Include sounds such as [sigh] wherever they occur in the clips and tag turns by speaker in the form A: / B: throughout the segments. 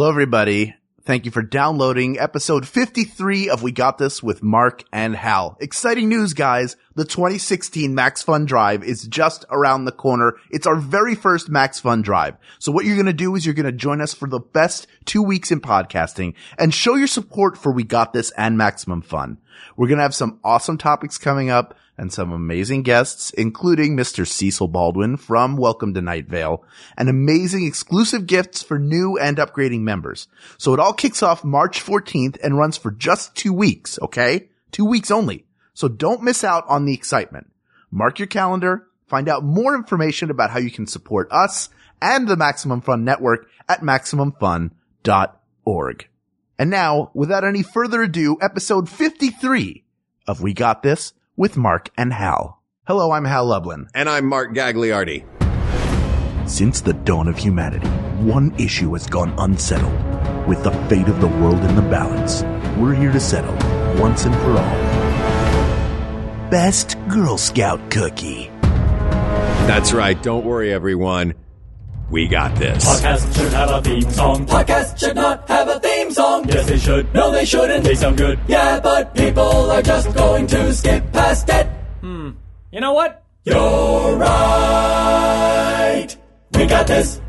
A: Hello, everybody. Thank you for downloading episode 53 of We Got This with Mark and Hal. Exciting news, guys. The 2016 Max Fun Drive is just around the corner. It's our very first Max Fun Drive. So what you're going to do is you're going to join us for the best two weeks in podcasting and show your support for We Got This and Maximum Fun. We're going to have some awesome topics coming up and some amazing guests, including Mr. Cecil Baldwin from Welcome to Night Vale, and amazing exclusive gifts for new and upgrading members. So it all kicks off March 14th and runs for just two weeks, okay? Two weeks only. So don't miss out on the excitement. Mark your calendar, find out more information about how you can support us and the Maximum Fun Network at MaximumFun.org. And now, without any further ado, episode 53 of We Got This with Mark and Hal. Hello, I'm Hal Lublin.
B: And I'm Mark Gagliardi.
A: Since the dawn of humanity, one issue has gone unsettled. With the fate of the world in the balance, we're here to settle once and for all. Best Girl Scout cookie.
B: That's right. Don't worry, everyone. We got this.
C: Podcast should have a theme song. Podcast should not have a theme song. Yes, they should. No, they shouldn't. They sound good. Yeah, but people are just going to skip past it. Hmm. You know what? You're right. We got this.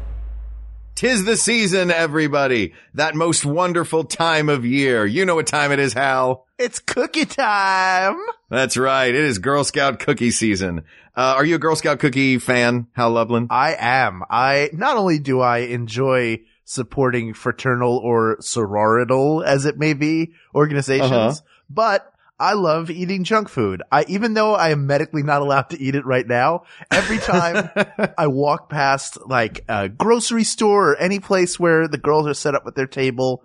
B: Tis the season, everybody. That most wonderful time of year. You know what time it is, Hal.
A: It's cookie time.
B: That's right. It is Girl Scout cookie season. Uh, are you a Girl Scout cookie fan, Hal Lublin?
A: I am. I not only do I enjoy supporting fraternal or sororital, as it may be, organizations,
B: Uh-huh.
A: but I love eating junk food. I, even though I am medically not allowed to eat it right now, every time [laughs] I walk past like a grocery store or any place where the girls are set up with their table,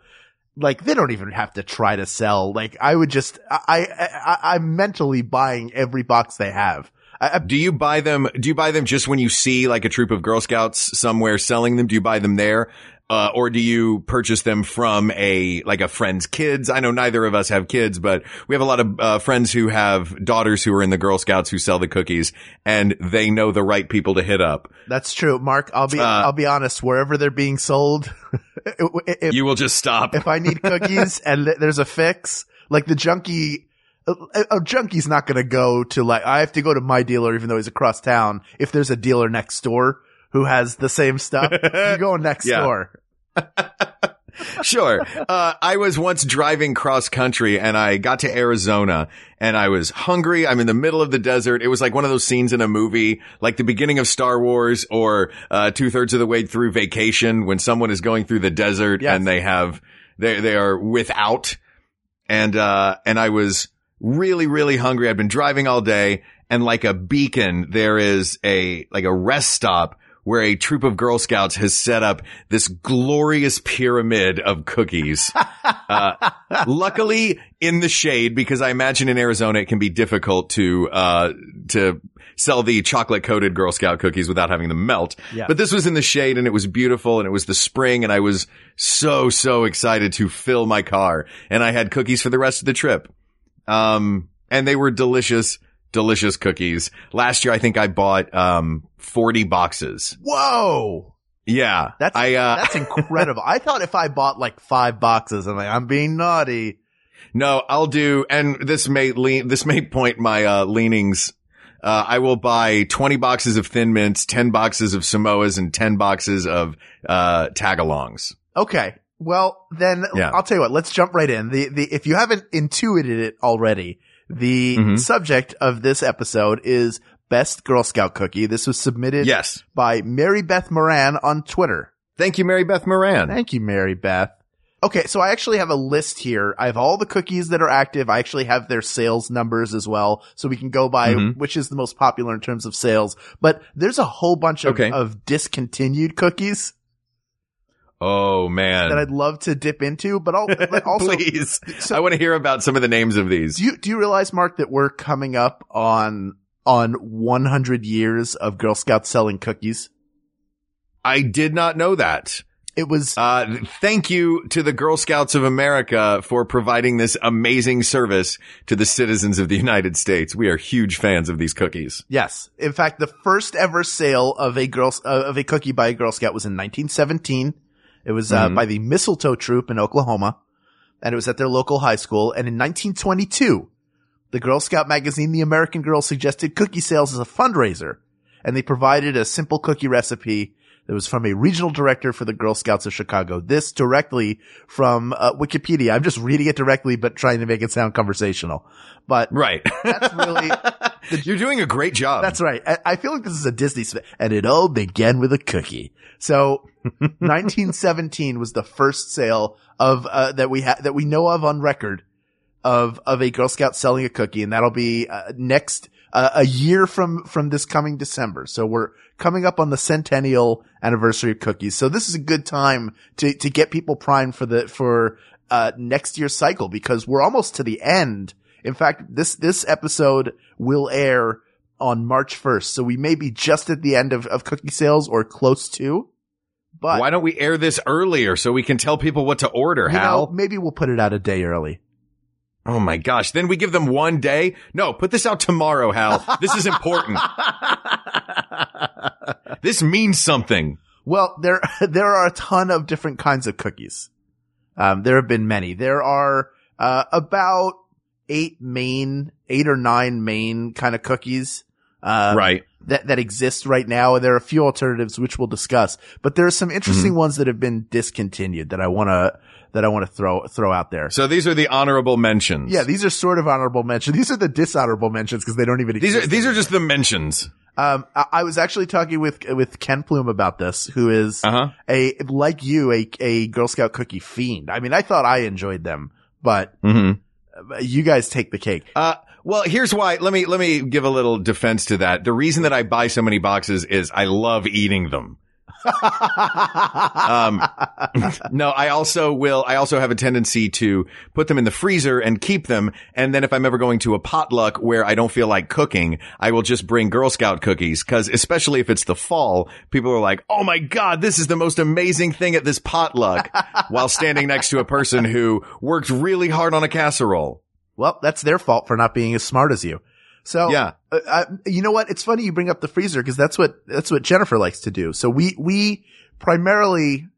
A: like they don't even have to try to sell. Like I would just, I, I, I'm mentally buying every box they have. I, I,
B: Do you buy them? Do you buy them just when you see like a troop of Girl Scouts somewhere selling them? Do you buy them there? Uh, or do you purchase them from a, like a friend's kids? I know neither of us have kids, but we have a lot of, uh, friends who have daughters who are in the Girl Scouts who sell the cookies and they know the right people to hit up.
A: That's true, Mark. I'll be
B: Uh,
A: I'll be honest. Wherever they're being sold, [laughs] if,
B: You will just stop.
A: if I need cookies [laughs] and there's a fix, like the junkie, a, a junkie's not going to go to like I have to go to my dealer even though he's across town. If there's a dealer next door who has the same stuff, you go [laughs] next
B: Yeah.
A: door. [laughs]
B: sure. Uh, I was once driving cross country and I got to Arizona and I was hungry. I'm in the middle of the desert. It was like one of those scenes in a movie, like the beginning of Star Wars or, uh, two thirds of the way through vacation when someone is going through the desert
A: Yes.
B: and they have, they, they are without. And, uh, and I was really, really hungry. I'd been driving all day and like a beacon, there is a, like a rest stop where a troop of Girl Scouts has set up this glorious pyramid of cookies. [laughs] uh, luckily in the shade, because I imagine in Arizona it can be difficult to, uh, to sell the chocolate coated Girl Scout cookies without having them melt.
A: Yeah.
B: But this was in the shade and it was beautiful and it was the spring and I was so, so excited to fill my car and I had cookies for the rest of the trip. Um, and they were delicious, delicious cookies. Last year, I think I bought, um, 40 boxes.
A: Whoa,
B: Yeah.
A: that's
B: I, uh,
A: that's [laughs] incredible. I thought if I bought like five boxes, I'm like I'm being naughty.
B: no, I'll do, and this may lean, this may point my, uh, leanings. Uh, I will buy 20 boxes of Thin Mints, 10 boxes of Samoas, and 10 boxes of, uh, Tagalongs.
A: Okay. Well, then
B: Yeah.
A: I'll tell you what, let's jump right in. The, the, if you haven't intuited it already, the
B: Mhm.
A: subject of this episode is best Girl Scout cookie. This was submitted
B: Yes.
A: by Mary Beth Moran on Twitter.
B: Thank you, Mary Beth Moran.
A: Thank you, Mary Beth. Okay, so I actually have a list here. I have all the cookies that are active. I actually have their sales numbers as well, so we can go by
B: Mhm.
A: which is the most popular in terms of sales. But there's a whole bunch of,
B: Okay.
A: of discontinued cookies
B: Oh, man.
A: that I'd love to dip into, but I'll, but [laughs] also,
B: Please.
A: So-
B: I want to hear about some of the names of these.
A: do you, do you realize, Mark, that we're coming up on, on 100 years of Girl Scouts selling cookies?
B: I did not know that.
A: It was,
B: Uh, thank you to the Girl Scouts of America for providing this amazing service to the citizens of the United States. We are huge fans of these cookies.
A: yes. In fact, the first ever sale of a girl, uh, of a cookie by a Girl Scout was in 1917. It was uh, by the Mistletoe Troop in Oklahoma, and it was at their local high school. And in 1922, the Girl Scout magazine, The American Girl, suggested cookie sales as a fundraiser, and they provided a simple cookie recipe that was from a regional director for the Girl Scouts of Chicago. This directly from uh, Wikipedia. I'm just reading it directly, but trying to make it sound conversational. But
B: Right.
A: that's really [laughs]
B: You're doing a great job.
A: that's right. I, I feel like this is a Disney, sp- and it all began with a cookie. So, [laughs] 1917 was the first sale of uh, that we had that we know of on record of of a Girl Scout selling a cookie, and that'll be uh, next uh, a year from from this coming December. So we're coming up on the centennial anniversary of cookies. So this is a good time to to get people primed for the for uh, next year's cycle because we're almost to the end. In fact, this this episode will air on March 1st. So we may be just at the end of, of cookie sales or close to. But
B: Why don't we air this earlier so we can tell people what to order,
A: you know, maybe we'll put it out a day early.
B: Oh my gosh. Then we give them one day? No, put this out tomorrow, Hal. This is important. [laughs] this means something.
A: Well, there [laughs] there are a ton of different kinds of cookies. Um, there have been many. There are uh, about eight main, eight or nine main kind of cookies. Uh,
B: right.
A: That, that exist right now. And there are a few alternatives, which we'll discuss, but there are some interesting
B: Mm-hmm.
A: ones that have been discontinued that I want to, that I want to throw, throw out there.
B: So these are the honorable mentions.
A: Yeah, these are sort of honorable mentions. These are the dishonorable mentions because they don't even
B: these are, these are just the mentions.
A: Um, I, I was actually talking with with Ken Plume about this, who is
B: Uh-huh.
A: a like you, a a Girl Scout cookie fiend. I mean, I thought I enjoyed them, but
B: Mm-hmm.
A: you guys take the cake.
B: Uh, well, here's why. Let me, let me give a little defense to that. The reason that I buy so many boxes is I love eating them. Um, [laughs] no, I also will, I also have a tendency to put them in the freezer and keep them. And then if I'm ever going to a potluck where I don't feel like cooking, I will just bring Girl Scout cookies. Cause especially if it's the fall, people are like, Oh my God, this is the most amazing thing at this potluck [laughs] while standing next to a person who worked really hard on a casserole.
A: Well, that's their fault for not being as smart as you. So
B: Yeah.
A: uh, uh, you know what? It's funny you bring up the freezer because that's what that's what Jennifer likes to do. So we we primarily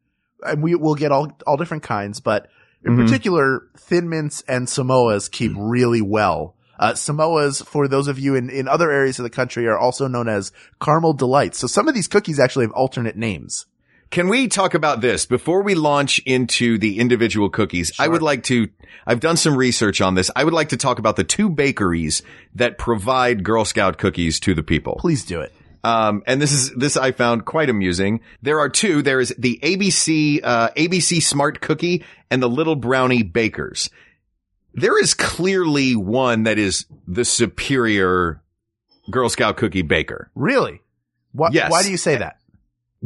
A: and we will get all all different kinds, but in
B: Mhm.
A: particular, thin mints and Samoas keep really well. Uh, Samoas, for those of you in, in other areas of the country, are also known as caramel delights. So some of these cookies actually have alternate names.
B: Can we talk about this before we launch into the individual cookies? I would like to, I've done some research on this. I would like to talk about the two bakeries that provide Girl Scout cookies to the people.
A: Please do it.
B: Um, and this is, this I found quite amusing. There are two. There is the ABC, uh, ABC Smart Cookie and the Little Brownie Bakers. There is clearly one that is the superior Girl Scout cookie baker.
A: Really? Why,
B: Yes.
A: why do you say that?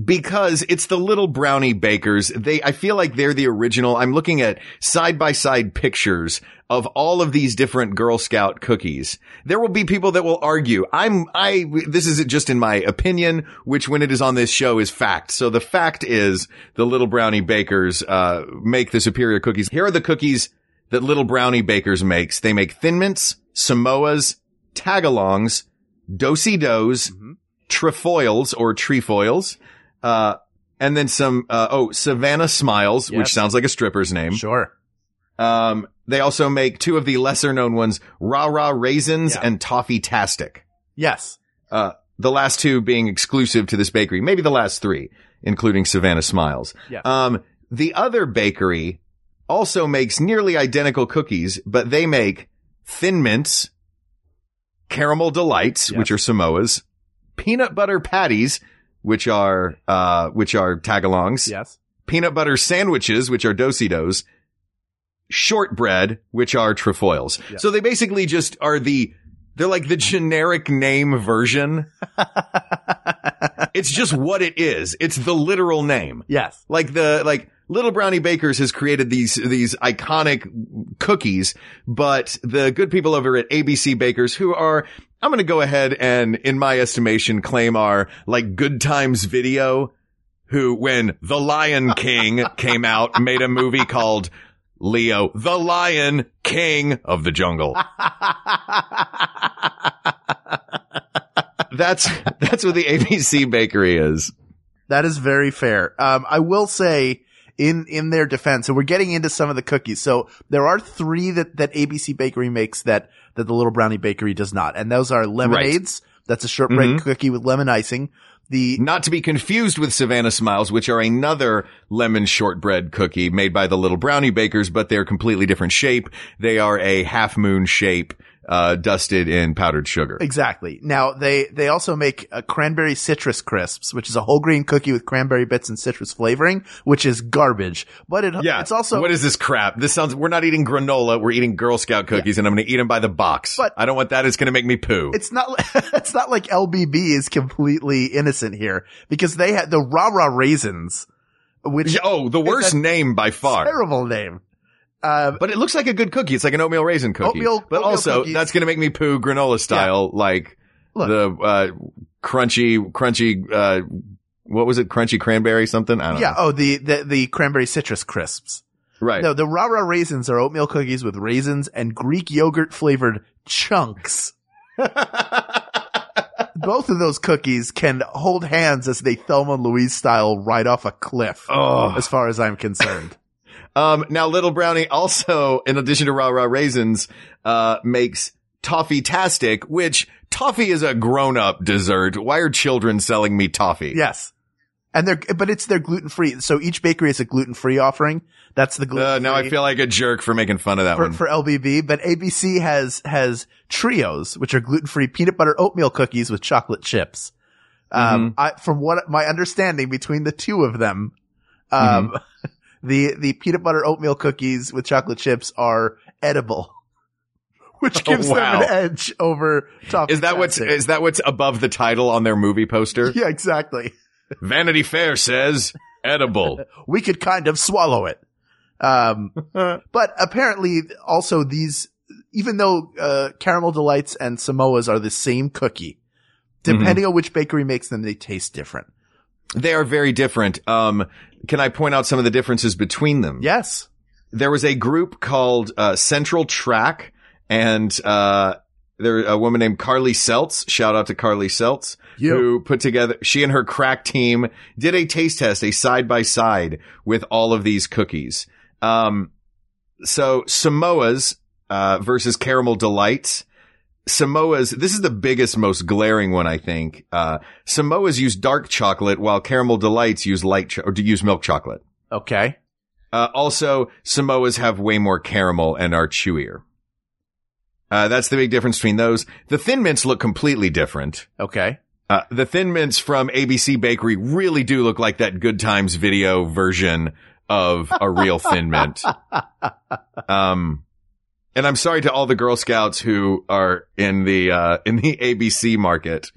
B: Because it's the little brownie bakers. They, I feel like they're the original. I'm looking at side by side pictures of all of these different Girl Scout cookies. There will be people that will argue. I'm, I, this is just in my opinion, which when it is on this show is fact. So the fact is the little brownie bakers, uh, make the superior cookies. Here are the cookies that little brownie bakers makes. They make thin mints, Samoas, tagalongs, do-si dos, trefoils or trefoils, uh, and then some, uh, oh, Savannah Smiles, which sounds like a stripper's name.
A: Sure.
B: Um, they also make two of the lesser known ones, Rah Rah Raisins
A: Yeah.
B: and Toffee Tastic.
A: Yes.
B: Uh, the last two being exclusive to this bakery, maybe the last three, including Savannah Smiles.
A: Yeah.
B: Um, the other bakery also makes nearly identical cookies, but they make thin mints, caramel delights,
A: Yes.
B: which are Samoas, peanut butter patties, which are, uh, which are tagalongs,
A: Yes.
B: peanut butter sandwiches, which are do-si-dos, shortbread, which are trefoils. So they basically just are the, they're like the generic name version. [laughs] it's just what it is. It's the literal name.
A: yes.
B: Like the, like Little Brownie Bakers has created these, these iconic cookies, but the good people over at ABC Bakers who are, I'm going to go ahead and in my estimation claim are like good times video who when The Lion King [laughs] came out made a movie called Leo, the Lion King of the Jungle. That's, that's what the ABC bakery is.
A: That is very fair. Um, I will say, in, in their defense. And we're getting into some of the cookies. So there are three that, that ABC Bakery makes that, that the Little Brownie Bakery does not. And those are lemonades. That's a shortbread
B: Mhm.
A: cookie with lemon icing. The,
B: Not to be confused with Savannah Smiles, which are another lemon shortbread cookie made by the Little Brownie Bakers, but they're completely different shape. They are a half moon shape, uh, dusted in powdered sugar.
A: Exactly. Now they they also make a cranberry citrus crisps, which is a whole grain cookie with cranberry bits and citrus flavoring, which is garbage. But it
B: Yeah.
A: it's also
B: what is this crap? This sounds, we're not eating granola. We're eating Girl Scout cookies and I'm going to eat them by the box.
A: But-
B: I don't want that. It's going to make me poo.
A: it's not [laughs] it's not like LBB is completely innocent here because they had the rah rah raisins, which
B: Yeah, oh, the worst name by far.
A: terrible name. Uh,
B: But it looks like a good cookie. It's like an oatmeal raisin cookie.
A: Oatmeal-
B: but
A: oatmeal
B: also,
A: cookies.
B: that's going to make me poo granola style, like
A: Look.
B: the uh, crunchy, crunchy. Uh, what was it? Crunchy cranberry something? I don't
A: yeah.
B: know.
A: Oh, the, the the cranberry citrus crisps.
B: Right.
A: No, the rah rah raisins are oatmeal cookies with raisins and Greek yogurt flavored chunks. [laughs] Both of those cookies can hold hands as they Thelma and Louise style right off a cliff.
B: Oh.
A: As far as I'm concerned.
B: Um, now Little Brownie also, in addition to Rah Rah Raisins, uh, makes Toffee Tastic, which toffee is a grown up dessert. Why are children selling me toffee?
A: yes. And they're, but it's their gluten free. So each bakery is a gluten free offering. That's the gluten
B: Uh, now I feel like a jerk for making fun of that
A: for,
B: one.
A: for LBB, but ABC has, has trios, which are gluten-free peanut butter oatmeal cookies with chocolate chips.
B: Mm-hmm.
A: Um, I, from what my understanding between the two of them, um,
B: Mm-hmm. [laughs]
A: the, the peanut butter oatmeal cookies with chocolate chips are edible, [laughs] which gives
B: Oh, wow.
A: them an edge over toffee.
B: is that what's, is that what's above the title on their movie poster? [laughs]
A: Yeah, exactly.
B: Vanity Fair says edible. [laughs]
A: we could kind of swallow it. Um, but apparently also these, even though, uh, caramel delights and Samoas are the same cookie, depending on which bakery makes them, they taste different.
B: They are very different. Um, can I point out some of the differences between them?
A: Yes.
B: there was a group called uh, Central Track, and uh, there a woman named Carly Seltz. Shout out to Carly Seltz,
A: You.
B: who put together. She and her crack team did a taste test, a side by side with all of these cookies. Um, so Samoa's uh, versus Caramel Delights. Samoa's, this is the biggest, most glaring one, I think. Uh, Samoa's use dark chocolate while Caramel Delights use light, cho- or use milk chocolate.
A: Okay.
B: Uh, also, Samoas have way more caramel and are chewier. Uh, that's the big difference between those. The Thin Mints look completely different.
A: Okay.
B: Uh, the Thin Mints from ABC Bakery really do look like that Good Times video version of a real Thin Mint. [laughs] Um, and I'm sorry to all the Girl Scouts who are in the, uh, in the [laughs] ABC market.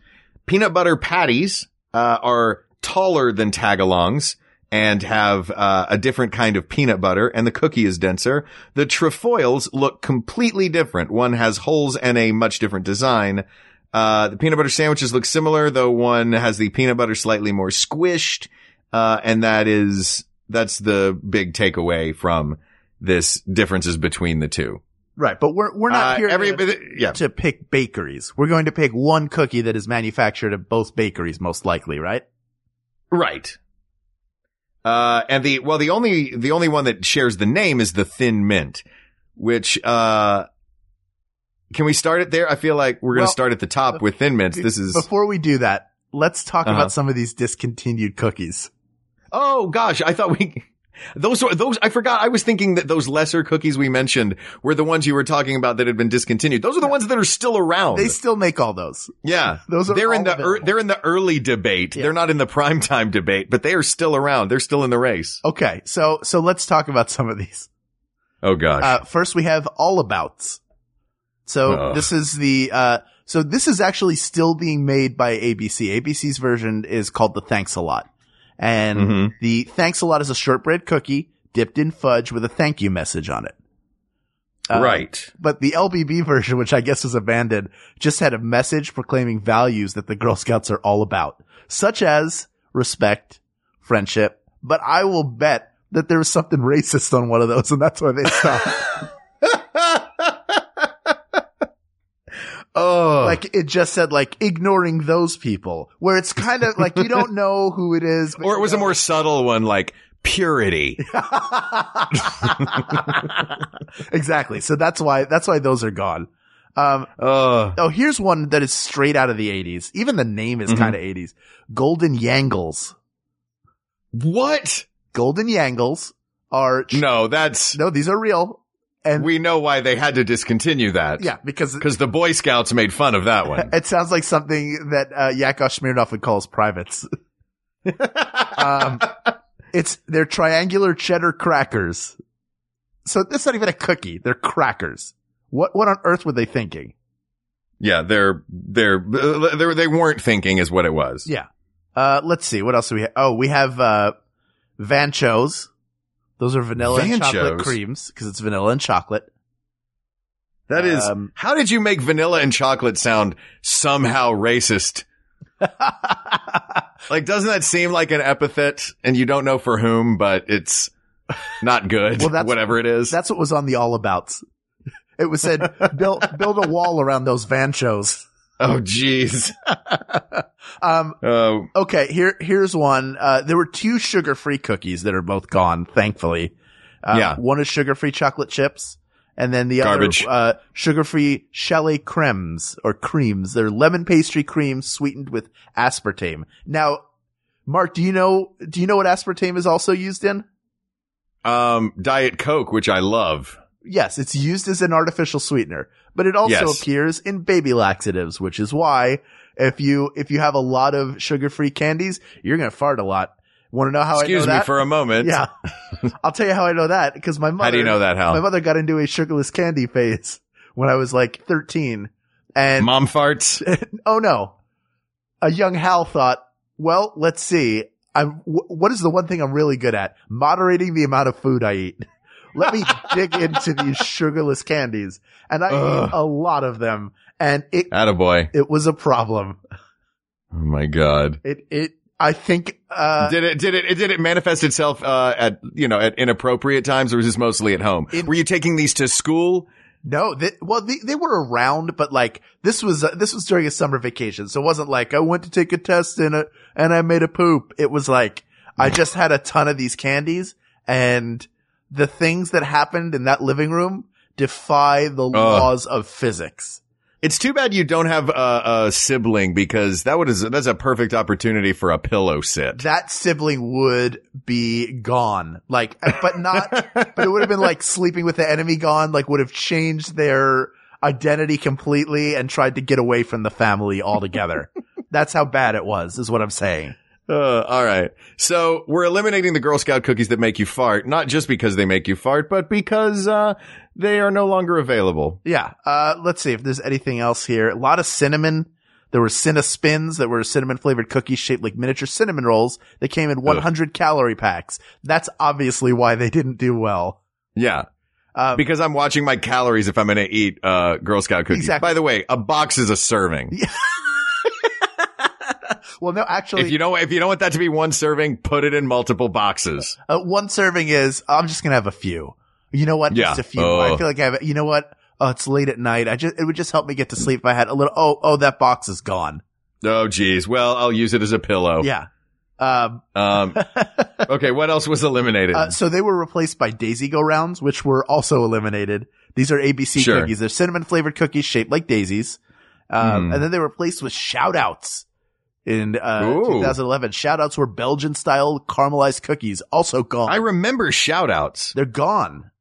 B: Peanut butter patties, uh, are taller than tagalongs and have, uh, a different kind of peanut butter and the cookie is denser. The trefoils look completely different. One has holes and a much different design. Uh, the peanut butter sandwiches look similar, though one has the peanut butter slightly more squished. Uh, and that is, that's the big takeaway from this differences between the two.
A: Right. But we're, we're not
B: Uh,
A: here
B: every,
A: to,
B: yeah.
A: to pick bakeries. We're going to pick one cookie that is manufactured at both bakeries, most likely, right?
B: Right. Uh, and the, well, the only, the only one that shares the name is the Thin Mint, which, uh, can we start it there? I feel like we're going to
A: Well,
B: start at the top with Thin Mints. This is,
A: Before we do that, let's talk
B: Uh-huh.
A: about some of these discontinued cookies.
B: oh gosh, I thought we, those were, those, I forgot. I was thinking that those lesser cookies we mentioned were the ones you were talking about that had been discontinued. Those are the ones that are still around.
A: They still make all those.
B: Yeah, [laughs]
A: Those are
B: they're in the er, they're in the early debate.
A: Yeah.
B: They're not in the prime time debate, but they are still around. They're still in the race.
A: Okay. So, so let's talk about some of these.
B: Oh gosh.
A: Uh, first we have All Abouts. So
B: Ugh.
A: this is the, uh, so this is actually still being made by ABC. ABC's version is called the Thanks a Lot. And
B: Mhm.
A: the Thanks a Lot is a shortbread cookie dipped in fudge with a thank you message on it. Uh,
B: right.
A: But the LBB [laughs] version, which I guess was abandoned, just had a message proclaiming values that the Girl Scouts are all about, such as respect, friendship. But I will bet that there was something racist on one of those and that's why they stopped. [laughs]
B: oh,
A: like it just said like ignoring those people where it's kind of like you don't [laughs] know who it is.
B: or it was a more subtle one, like purity. [laughs]
A: exactly. So that's why that's why those are gone. Um,
B: Uh,
A: oh, here's one that is straight out of the 80s. Even the name is
B: Mhm.
A: kind of 80s. Golden Yangles.
B: what?
A: Golden Yangles are
B: No, that's,
A: no, these are real. And
B: we know why they had to discontinue that.
A: yeah, because
B: Because the Boy Scouts made fun of that one. [laughs]
A: it sounds like something that uh, Yakov Smirnoff would call his privates. [laughs] um, it's they're triangular cheddar crackers. So that's not even a cookie; they're crackers. What what on earth were they thinking?
B: yeah, they're, they're, they they weren't thinking is what it was.
A: Yeah. Uh, let's see. What else do we have? Oh, we have, uh, Vanchos. Those are vanilla and chocolate creams because it's vanilla and chocolate.
B: That is,
A: Um,
B: how did you make vanilla and chocolate sound somehow racist? [laughs] Like, doesn't that seem like an epithet and you don't know for whom, but it's not good,
A: Well, that's-
B: whatever it is?
A: That's what was on the all abouts. It was said, build, build a wall around those Vanchos.
B: Oh, jeez. [laughs]
A: Um,
B: Oh,
A: okay, here, here's one. Uh, there were two sugar-free cookies that are both gone, thankfully. Uh,
B: Yeah.
A: One is sugar-free chocolate chips. And then the
B: Garbage.
A: other, uh, sugar-free chalet cremes or creams. They're lemon pastry creams sweetened with aspartame. Now, Mark, do you know, do you know what aspartame is also used in?
B: um, Diet Coke, which I love.
A: Yes, it's used as an artificial sweetener, but it also
B: Yes.
A: appears in baby laxatives, which is why if you, if you have a lot of sugar-free candies, you're going to fart a lot. Want to know how
B: Excuse
A: I know
B: me
A: that?
B: for a moment.
A: Yeah. [laughs] I'll tell you how I know that because my mother,
B: How do you know that,
A: my mother got into a sugarless candy phase when I was like 13 and
B: Mom farts? [laughs]
A: oh no, a young Hal thought, well, let's see. I'm, wh- what is the one thing I'm really good at? Moderating the amount of food I eat. Let me dig into these sugarless candies. And I
B: Ugh.
A: ate a lot of them and it,
B: Attaboy.
A: it was a problem.
B: Oh my God.
A: It, it, I think, uh,
B: did it, did it, did it manifest itself, uh, at, you know, at inappropriate times or was this mostly at home?
A: It-
B: Were you taking these to school?
A: No, they, well, they, they were around, but like this was uh, this was during a summer vacation, so it wasn't like I went to take a test and a, and I made a poop. It was like I just had a ton of these candies, and the things that happened in that living room defy the laws of physics.
B: It's too bad you don't have a, a sibling because that would is that's a perfect opportunity for a pillow sit.
A: That sibling would be gone, like, but not, but it would have been like sleeping with the enemy gone, like would have changed their identity completely and tried to get away from the family altogether. [laughs] That's how bad it was, is what I'm saying.
B: Uh, all right. So we're eliminating the Girl Scout cookies that make you fart, not just because they make you fart, but because uh, they are no longer available.
A: Yeah. Uh, let's see if there's anything else here. A lot of cinnamon. There were Cinna Spins that were cinnamon flavored cookies shaped like miniature cinnamon rolls that came in 100 calorie packs. That's obviously why they didn't do well.
B: Yeah.
A: Um,
B: Because I'm watching my calories if I'm going to eat uh, Girl Scout cookies.
A: Exactly.
B: By the way, a box is a serving. [laughs] [laughs]
A: well, no, actually,
B: If you don't, if you don't want that to be one serving, put it in multiple boxes.
A: uh, one serving is, I'm just going to have a few. You know what?
B: Yeah.
A: Just a few.
B: Oh.
A: I feel like I have, you know what? Oh, it's late at night. I just, it would just help me get to sleep if I had a little, oh, oh, that box is gone.
B: Oh, geez. Well, I'll use it as a pillow.
A: Yeah. Um,
B: Um, [laughs] okay. What else was eliminated?
A: Uh, so they were replaced by Daisy Go Rounds, which were also eliminated. These are ABC
B: Sure.
A: cookies. They're cinnamon flavored cookies shaped like daisies. Um,
B: Hmm.
A: and then they were replaced with shout outs in, uh,
B: Ooh.
A: 2011. Shout outs were Belgian style caramelized cookies, also gone.
B: I remember shout outs.
A: They're gone.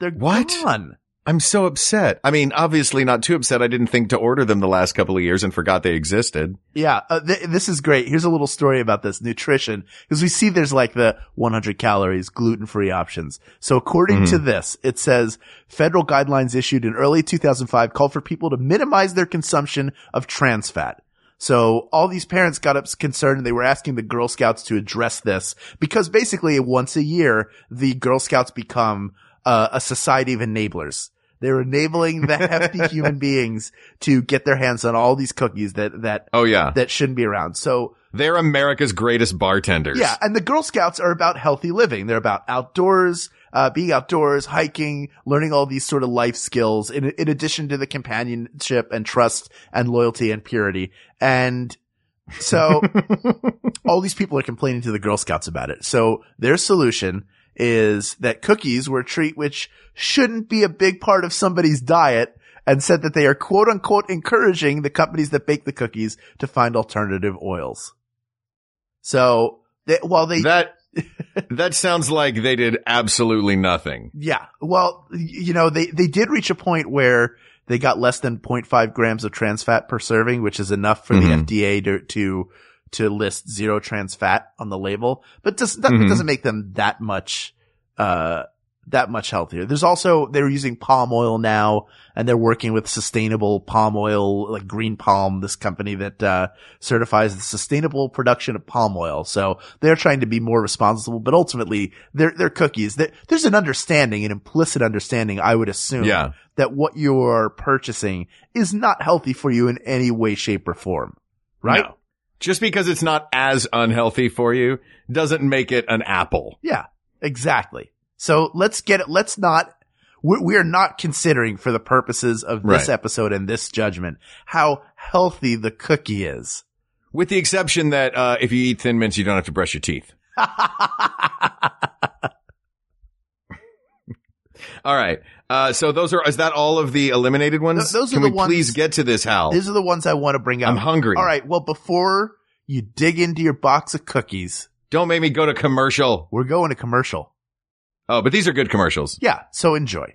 A: They're
B: What?
A: gone.
B: I'm so upset. I mean, obviously not too upset. I didn't think to order them the last couple of years and forgot they existed.
A: Yeah, uh, th- this is great. Here's a little story about this nutrition because we see there's like the 100 calories gluten free options. So according to this, it says federal guidelines issued in early 2005 called for people to minimize their consumption of trans fat. So all these parents got up concerned and they were asking the Girl Scouts to address this because basically once a year, the Girl Scouts become uh, a society of enablers. They're enabling the hefty [laughs] human beings to get their hands on all these cookies that, that
B: Oh yeah.
A: that shouldn't be around. So
B: They're America's greatest bartenders.
A: yeah, and the Girl Scouts are about healthy living. They're about outdoors, uh, being outdoors, hiking, learning all these sort of life skills in, in addition to the companionship and trust and loyalty and purity. And, So [laughs] all these people are complaining to the Girl Scouts about it. So their solution is that cookies were a treat which shouldn't be a big part of somebody's diet and said that they are quote unquote encouraging the companies that bake the cookies to find alternative oils. So they, while they,
B: That [laughs] that sounds like they did absolutely nothing.
A: yeah, well, you know, they, they did reach a point where they got less than 0.5 grams of trans fat per serving, which is enough for
B: Mhm.
A: the FDA to, to, to list zero trans fat on the label, but does, that
B: Mhm.
A: doesn't make them that much, uh, that much healthier. There's also, they're using palm oil now and they're working with sustainable palm oil, like Green Palm, this company that, uh, certifies the sustainable production of palm oil. So they're trying to be more responsible, but ultimately they're, they're cookies. There- There's an understanding, an implicit understanding, I would assume,
B: Yeah.
A: that what you're purchasing is not healthy for you in any way, shape, or form. Right?
B: No. Just because it's not as unhealthy for you doesn't make it an apple.
A: Yeah, exactly. So let's get it. Let's not, we we are not considering for the purposes of this
B: Right.
A: episode and this judgment how healthy the cookie is.
B: With the exception that uh, if you eat Thin Mints, you don't have to brush your teeth. [laughs] All right. Uh, so those are, is that all of the eliminated ones?
A: Th- those are
B: Can
A: the
B: we
A: ones-
B: please get to this, Hal?
A: These are the ones I want to bring up.
B: I'm hungry.
A: All right. Well, before you dig into your box of cookies,
B: Don't make me go to commercial.
A: we're going to commercial.
B: Oh, but these are good commercials.
A: Yeah. So enjoy.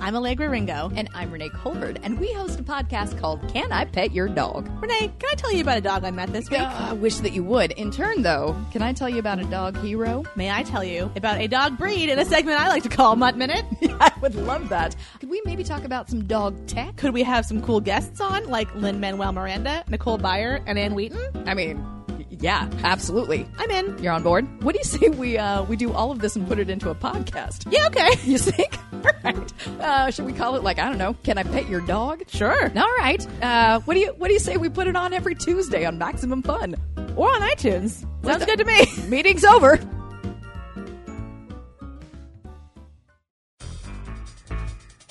D: I'm Allegra Ringo.
E: And I'm Renee Colbert, and we host a podcast called Can I Pet Your Dog?
D: Renee, can I tell you about a dog I met this week?
E: Uh, I wish that you would. In turn, though, can I tell you about a dog hero?
D: May I tell you about a dog breed in a segment I like to call Mutt Minute? [laughs]
E: I would love that. Could we maybe talk about some dog tech?
D: Could we have some cool guests on, like Lin-Manuel Miranda, Nicole Byer, and Anne Wheaton?
E: I mean, y- yeah, absolutely.
D: I'm in.
E: You're on board. What do you [laughs] say we uh, we do all of this and put it into a podcast?
D: Yeah, okay. [laughs]
E: You think? All right. Uh, should we call it like I don't know? Can I pet your dog?
D: Sure.
E: All right. Uh, what do you What do you say we put it on every Tuesday on Maximum Fun?
D: Or on iTunes. Sounds good to me. [laughs]
E: Meeting's over.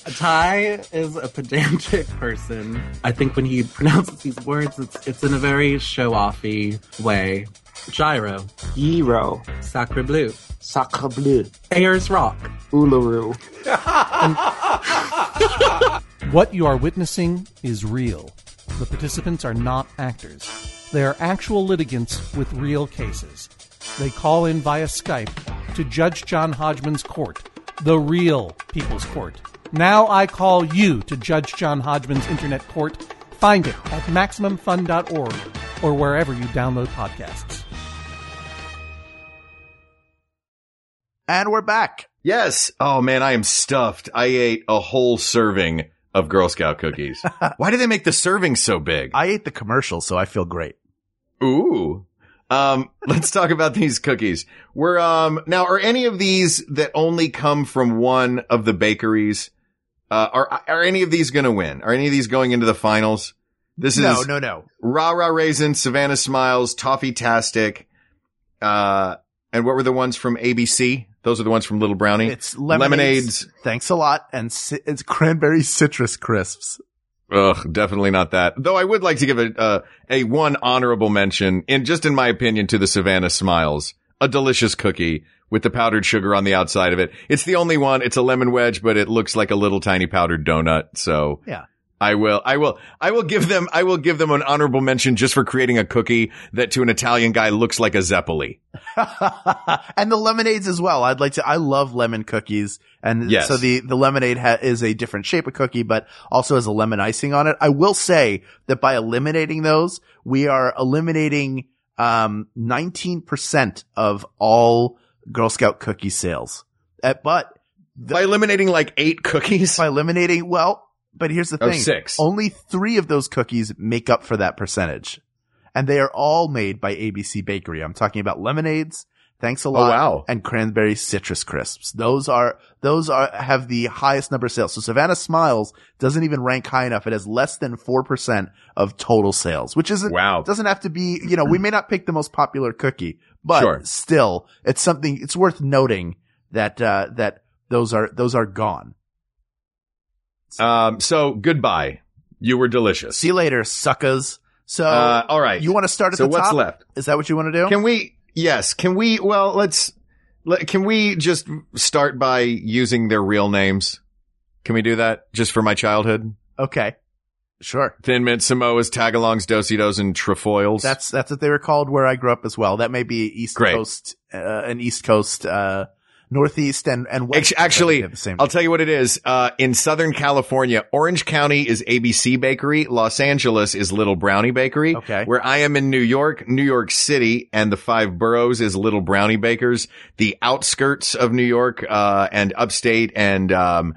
F: Ty is a pedantic person. I think when he pronounces these words, it's it's in a very show-offy way. Gyro,
G: Gyro,
F: Sacre Bleu,
G: Sacre Bleu,
F: Ayers Rock,
G: Uluru. [laughs]
H: What you are witnessing is real. The participants are not actors. They are actual litigants with real cases. They call in via Skype to Judge John Hodgman's court, the real People's Court. Now I call you to Judge John Hodgman's internet court. Find it at MaximumFun.org or wherever you download podcasts.
A: And we're back.
B: Yes. Oh man, I am stuffed. I ate a whole serving of Girl Scout cookies. [laughs] Why do they make the serving so big?
A: I ate the commercial, so I feel great.
B: Ooh. Um, [laughs] let's talk about these cookies. We're, um, now are any of these that only come from one of the bakeries? Uh, are, are any of these going to win? Are any of these going into the finals? This is No,
A: no, no.
B: Rah Rah Raisin, Savannah Smiles, Toffee Tastic, uh, and what were the ones from ABC? Those are the ones from Little Brownie.
A: It's lemonades.
B: Lemonades.
A: Thanks a lot. And ci- it's cranberry citrus crisps.
B: Ugh, definitely not that. Though I would like to give a, uh, a one honorable mention in just in my opinion to the Savannah Smiles, a delicious cookie with the powdered sugar on the outside of it. It's the only one. It's a lemon wedge, but it looks like a little tiny powdered donut. So
A: Yeah.
B: I will, I will, I will give them, I will give them an honorable mention just for creating a cookie that to an Italian guy looks like a Zeppeli. [laughs]
A: and the lemonades as well. I'd like to, I love lemon cookies. And
B: Yes.
A: so the, the lemonade ha- is a different shape of cookie, but also has a lemon icing on it. I will say that by eliminating those, we are eliminating, um, 19% of all Girl Scout cookie sales. Uh, but
B: By eliminating like eight cookies.
A: by eliminating, well, but here's the
B: Oh,
A: thing.
B: six.
A: Only three of those cookies make up for that percentage. And they are all made by ABC Bakery. I'm talking about lemonades. Thanks a lot.
B: Oh, wow.
A: And cranberry citrus crisps. Those are, those are, have the highest number of sales. So Savannah Smiles doesn't even rank high enough. It has less than 4% of total sales, which isn't,
B: Wow.
A: doesn't have to be, you know, we may not pick the most popular cookie, but
B: Sure.
A: still it's something, it's worth noting that, uh, that those are, those are gone.
B: Um, so goodbye. You were delicious.
A: See you later, suckers. So,
B: Uh, all right.
A: you want to start at
B: So
A: the
B: what's
A: top?
B: left?
A: Is that what you want to do?
B: Can we? Yes. Can we? Well, let's. Let, can we just start by using their real names? Can we do that just for my childhood?
A: okay. Sure.
B: Thin Mint, Samoas, Tagalongs, Do-si-dos, and Trefoils.
A: That's that's what they were called where I grew up as well. That may be East
B: Great.
A: Coast, uh, an East Coast, uh, Northeast and and West.
B: Actually,
A: I think they have the same.
B: I'll tell you what it is. Uh, in Southern California, Orange County is ABC Bakery. Los Angeles is Little Brownie Bakery.
A: Okay.
B: Where I am in New York, New York City and the five boroughs is Little Brownie Bakers. The outskirts of New York, uh, and upstate and, um,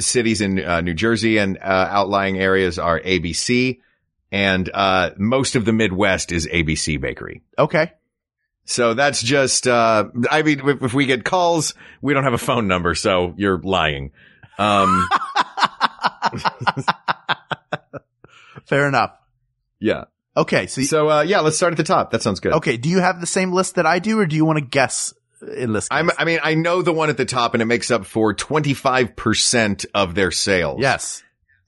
B: cities in, uh, New Jersey and, uh, outlying areas are ABC. And, uh, most of the Midwest is ABC Bakery.
A: okay.
B: So that's just, uh, I mean, if, if we get calls, we don't have a phone number, so you're lying. Um, [laughs]
A: Fair enough.
B: yeah.
A: Okay. So,
B: So, uh, yeah, let's start at the top. That sounds good.
A: okay. Do you have the same list that I do or do you want to guess in this?
B: I'm. I mean, I know the one at the top and it makes up for 25% of their sales.
A: yes.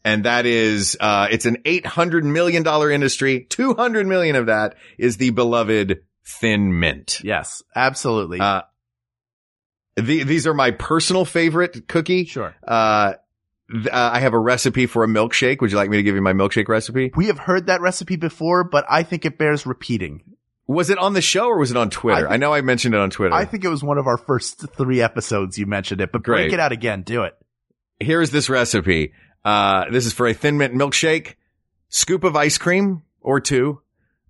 B: And that is, uh, it's an $800 million industry. 200 million of that is the beloved Thin Mint.
A: Yes. Absolutely.
B: Uh, the, these are my personal favorite cookie.
A: sure.
B: Uh, th- uh, I have a recipe for a milkshake. Would you like me to give you my milkshake recipe?
A: We have heard that recipe before, but I think it bears repeating.
B: Was it on the show or was it on Twitter?
A: I
B: I, know I mentioned it on Twitter.
A: I think it was one of our first three episodes you mentioned it, but break
B: Great.
A: it out again. Do it.
B: Here's this recipe. Uh, this is for a thin mint milkshake, scoop of ice cream or two,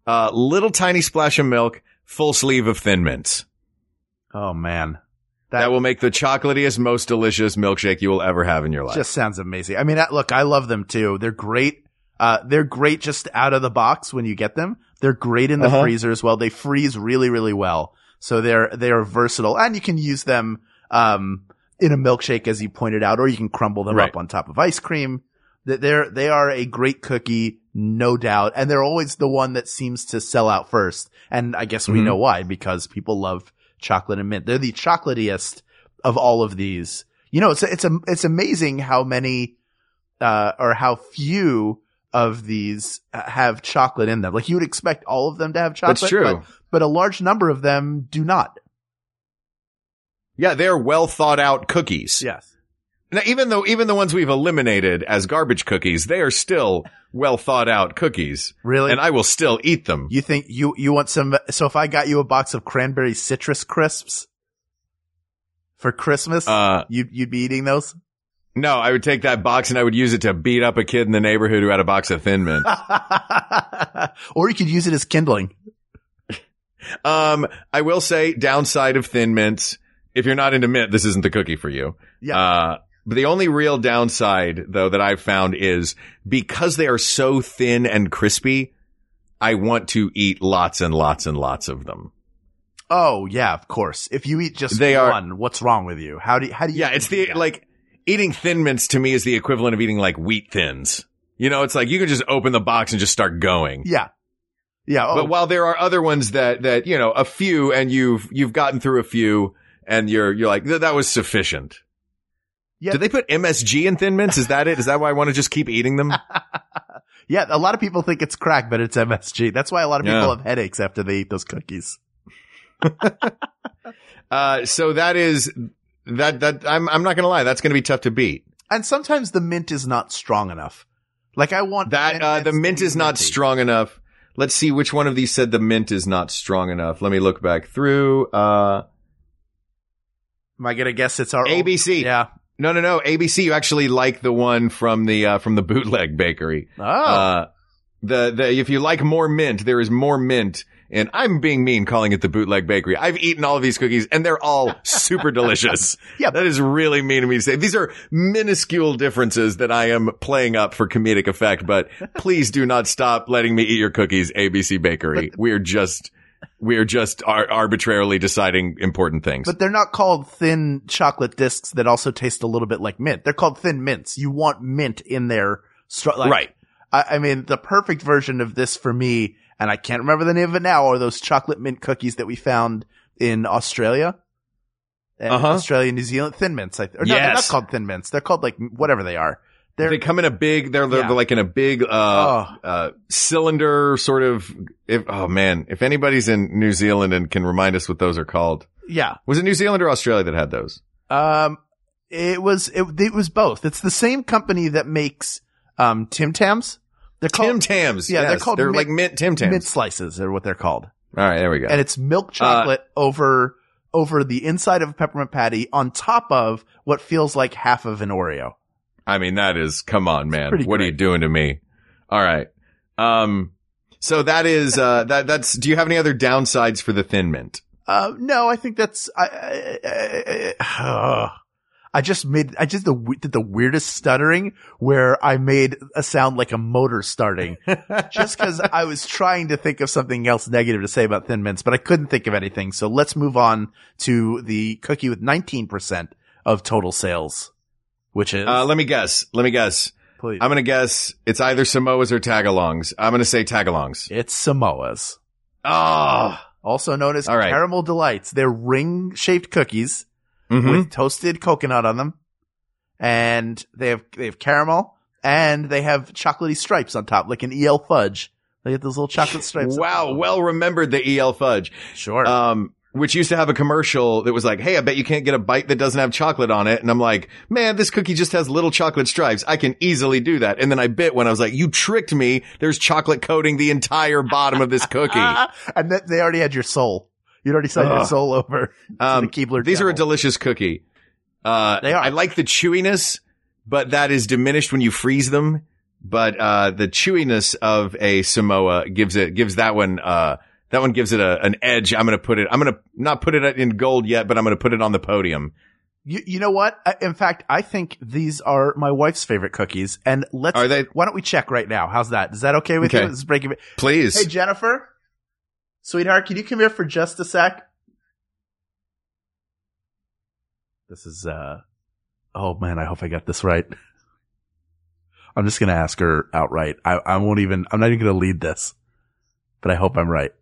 B: uh, little tiny splash of milk, full sleeve of thin mints.
A: Oh man.
B: That will make the chocolatiest, most delicious milkshake you will ever have in your life.
A: Just sounds amazing. I mean, look, I love them too. They're great. Uh, they're great just out of the box when you get them. They're great in the
B: Uh-huh.
A: freezer as well. They freeze really, really well. So they're, they are versatile and you can use them, um, in a milkshake, as you pointed out, or you can crumble them
B: Right.
A: up on top of ice cream. That They're, they are a great cookie, no doubt. And they're always the one that seems to sell out first. And I guess we
B: Mhm.
A: know why, because people love chocolate and mint. They're the chocolatiest of all of these. You know, it's, it's, a, it's amazing how many, uh, or how few of these have chocolate in them. Like you would expect all of them to have chocolate.
B: That's true.
A: But, but a large number of them do not.
B: yeah, they're well thought out cookies.
A: Yes.
B: Now, even though, even the ones we've eliminated as garbage cookies, they are still well thought out cookies.
A: Really?
B: And I will still eat them.
A: You think you, you want some, so if I got you a box of cranberry citrus crisps for Christmas,
B: Uh,
A: you, you'd be eating those?
B: no, I would take that box and I would use it to beat up a kid in the neighborhood who had a box of Thin Mint. [laughs]
A: or you could use it as kindling.
B: Um, I will say downside of thin mints. If you're not into mint, this isn't the cookie for you.
A: Yeah.
B: Uh, but the only real downside though that I've found is because they are so thin and crispy, I want to eat lots and lots and lots of them.
A: oh yeah, of course. If you eat just
B: They are-
A: one, what's wrong with you? How do you, how do you?
B: Yeah, it's the,
A: that?
B: like, eating thin mints to me is the equivalent of eating like wheat thins. You know, it's like you can just open the box and just start going.
A: yeah. Yeah. Oh,
B: But while there are other ones that, that, you know, a few and you've, you've gotten through a few and you're, you're like, that was sufficient.
A: Yeah.
B: Do they put MSG in thin mints? Is that it? Is that why I want to just keep eating them? [laughs]
A: Yeah, a lot of people think it's crack, but it's MSG. That's why a lot of people
B: Yeah.
A: have headaches after they eat those cookies. [laughs]
B: Uh, so that is, that, that, I'm, I'm not going to lie. That's going to be tough to beat.
A: And sometimes the mint is not strong enough. Like I want
B: That, uh, the mint is not
A: minty.
B: strong enough. Let's see which one of these said the mint is not strong enough. Let me look back through. Uh,
A: Am I gonna guess it's our
B: ABC.
A: Yeah.
B: No, no, no. ABC, you actually like the one from the, uh, from the bootleg bakery.
A: Oh.
B: Uh, the, the, if you like more mint, there is more mint. And I'm being mean calling it the bootleg bakery. I've eaten all of these cookies and they're all [laughs] super delicious.
A: Yeah.
B: That is really mean of me to say. These are minuscule differences that I am playing up for comedic effect, but please do not stop letting me eat your cookies, ABC Bakery. We're just, we're just ar- arbitrarily deciding important things.
A: but they're not called thin chocolate discs that also taste a little bit like mint. They're called thin mints. You want mint in there. Like,
B: right.
A: I, I mean, the perfect version of this for me, and I can't remember the name of it now, are those chocolate mint cookies that we found in Australia.
B: Uh-huh.
A: Australia, New Zealand, thin mints. I, or no, they're not called thin mints. They're called like whatever they are. They're
B: they come in a big, they're, they're
A: Yeah.
B: like in a big, uh,
A: Oh.
B: uh, cylinder sort of, if, oh man, if anybody's in New Zealand and can remind us what those are called.
A: yeah.
B: Was it New Zealand or Australia that had those?
A: Um, it was it, it was both. It's the same company that makes um Tim Tams. They're called Tim
B: Tams.
A: Yeah, they're called
B: They're
A: mint-
B: like mint Tim Tams.
A: mint slices, are what they're called,
B: All right, there we go.
A: and it's milk chocolate over over the inside of a peppermint patty on top of what feels like half of an Oreo.
B: I mean, that is, come on, man. What are you doing to me? All right. Um, so that is, uh, that, that's, do you have any other downsides for the thin mint?
A: Uh, no, I think that's I. I, I, I, I just made I just the, did the weirdest stuttering where I made a sound like a motor starting, [laughs] just because I was trying to think of something else negative to say about Thin Mints, but I couldn't think of anything. So let's move on to the cookie with 19% of total sales, which is
B: Uh, let me guess. Let me guess.
A: please.
B: I'm going to guess it's either Samoas or Tagalongs. I'm going to say Tagalongs.
A: it's Samoa's,
B: Oh,
A: also known as
B: right.
A: caramel delights. They're ring shaped cookies.
B: Mhm.
A: with toasted coconut on them. And they have, they have caramel and they have chocolatey stripes on top, like an EL fudge. They get those little chocolate stripes.
B: wow. Well remembered the EL fudge.
A: Sure.
B: Um, which used to have a commercial that was like, Hey, I bet you can't get a bite that doesn't have chocolate on it. And I'm like, man, this cookie just has little chocolate stripes. I can easily do that. And then I bit when I was like, you tricked me. There's chocolate coating the entire bottom of this cookie. [laughs]
A: and that they already had your soul. You'd already signed your soul over. [laughs]
B: Um,
A: the Keebler
B: these are a delicious cookie. Uh,
A: They are.
B: I like the chewiness, but that is diminished when you freeze them. But, uh, the chewiness of a Samoa gives it, gives that one, uh, that one gives it a, an edge. I'm going to put it, I'm going to not put it in gold yet, but I'm going to put it on the podium.
A: You, you know what? I- In fact, I think these are my wife's favorite cookies. And let's,
B: Are they?
A: why don't we check right now? How's that? Is that okay with
B: Okay.
A: you? This is breaking.
B: Please.
A: Hey, Jennifer, sweetheart, can you come here for just a sec? This is, uh, oh man, I hope I got this right. I'm just going to ask her outright. I, I won't even, I'm not even going to lead this, but I hope I'm right.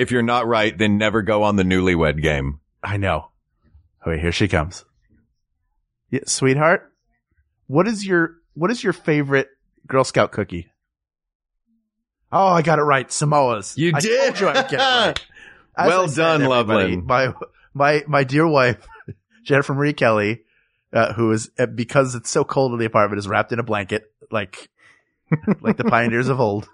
B: If you're not right, then never go on the newlywed game.
A: I know. Oh, wait, here she comes. Yeah, sweetheart, what is your, what is your favorite Girl Scout cookie? Oh, I got it right. Samoas.
B: You
A: I
B: did.
A: You I'd get it right. [laughs]
B: Well done, Lublin.
A: My my my dear wife, [laughs] Jennifer Marie Kelly, uh, who is uh, because it's so cold in the apartment, is wrapped in a blanket like [laughs] like the pioneers of old.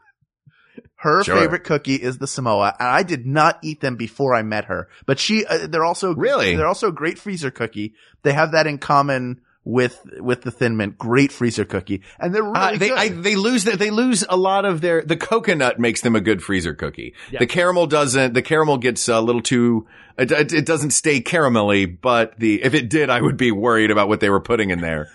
A: Her
B: Sure.
A: favorite cookie is the Samoa, and I did not eat them before I met her. But she, uh, they're also
B: Really?
A: they're also a great freezer cookie. They have that in common with with the Thin Mint. Great freezer cookie, and they're really
B: Uh, they. I, they lose the, they lose a lot of their the coconut makes them a good freezer cookie.
A: Yeah.
B: The caramel doesn't. The caramel gets a little too. It, it, it doesn't stay caramelly, but the if it did, I would be worried about what they were putting in there,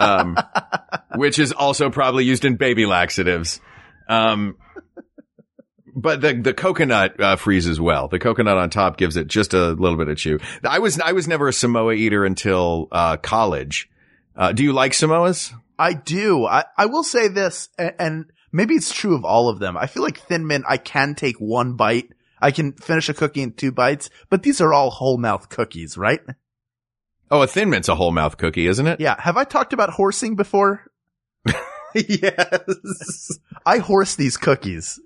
B: um, [laughs] which is also probably used in baby laxatives. Um, but the the coconut uh, freezes well. The coconut on top gives it just a little bit of chew. I was I was never a Samoa eater until uh, college. Uh, do you like Samoas?
A: I do. I, I will say this, and, and maybe it's true of all of them. I feel like Thin Mint, I can take one bite. I can finish a cookie in two bites, but these are all whole mouth cookies, right?
B: Oh, a thin mint's a whole mouth cookie, isn't it?
A: Yeah. Have I talked about horsing before? [laughs]
B: yes.
A: I horse these cookies.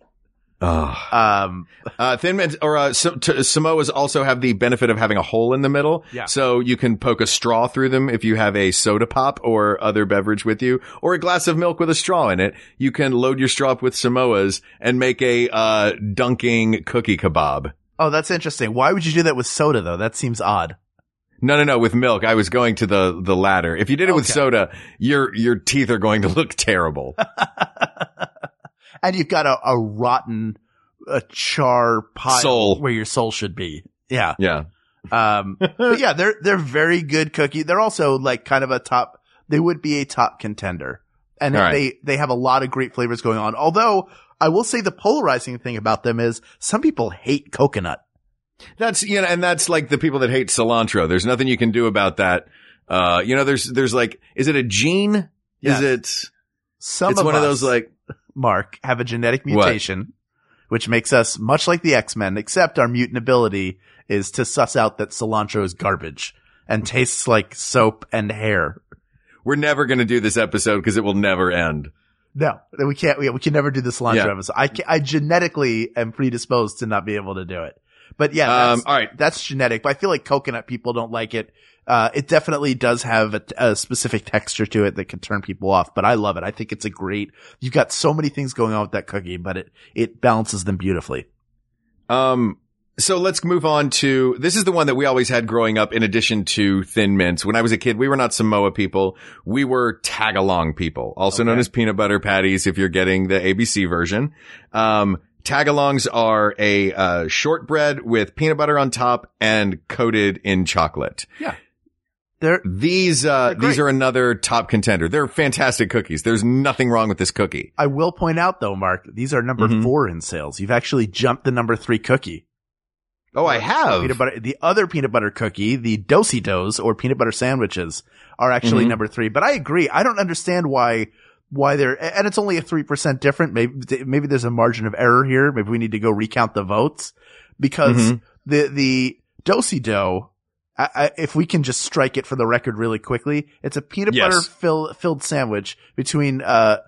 B: Oh.
A: Um,
B: Uh, thin or uh, Sa- t- Samoas also have the benefit of having a hole in the middle,
A: Yeah.
B: so you can poke a straw through them if you have a soda pop or other beverage with you, or a glass of milk with a straw in it. You can load your straw up with Samoas and make a uh, dunking cookie kebab.
A: oh, that's interesting. Why would you do that with soda though? That seems odd.
B: No, no, no. With milk, I was going to the the latter. If you did it with soda, your your teeth are going to look terrible. [laughs]
A: and you've got a, a rotten, a char pile
B: Soul.
A: where your soul should be. Yeah.
B: yeah.
A: Um, [laughs] but yeah, they're, they're very good cookie. They're also like kind of a top, they would be a top contender. And
B: All right.
A: they, they have a lot of great flavors going on. Although I will say the polarizing thing about them is some people hate coconut.
B: That's you know, and that's like the people that hate cilantro. There's nothing you can do about that. Uh, you know, there's there's like, is it a gene?
A: Yes.
B: Is it?
A: Some
B: it's
A: of
B: one of
A: us,
B: those like,
A: Mark, have a genetic
B: What?
A: mutation, which makes us much like the X-Men, except our mutant ability is to suss out that cilantro is garbage and tastes like soap and hair.
B: we're never going to do this episode because it will never end.
A: No, we can't. We, we can never do the cilantro
B: Yeah.
A: episode. I, I genetically am predisposed to not be able to do it. But yeah, that's,
B: Um, all right.
A: that's genetic. But I feel like coconut people don't like it. Uh, it definitely does have a, a specific texture to it that can turn people off. But I love it. I think it's a great. You've got so many things going on with that cookie, but it it balances them beautifully.
B: Um, so let's move on to, this is the one that we always had growing up in addition to Thin Mints. When I was a kid, we were not Samoa people. We were tag-along people, also known as peanut butter patties if you're getting the ABC version. Um, tag-alongs are a, uh, shortbread with peanut butter on top and coated in chocolate.
A: They're
B: These, uh,
A: They're
B: these are another top contender. They're fantastic cookies. There's nothing wrong with this cookie.
A: I will point out though, Mark, these are number
B: Mhm.
A: four in sales. You've actually jumped the number three cookie.
B: Oh, I have.
A: Peanut butter, the other peanut butter cookie, the Do-si-dos or peanut butter sandwiches are actually
B: Mhm.
A: number three. But I agree. I don't understand why, why they're, and it's only a 3% different. Maybe, maybe there's a margin of error here. Maybe we need to go recount the votes because
B: Mhm.
A: the, the Do-si-do, I, I, if we can just strike it for the record really quickly, it's a peanut
B: Yes.
A: butter fill, filled sandwich between, uh,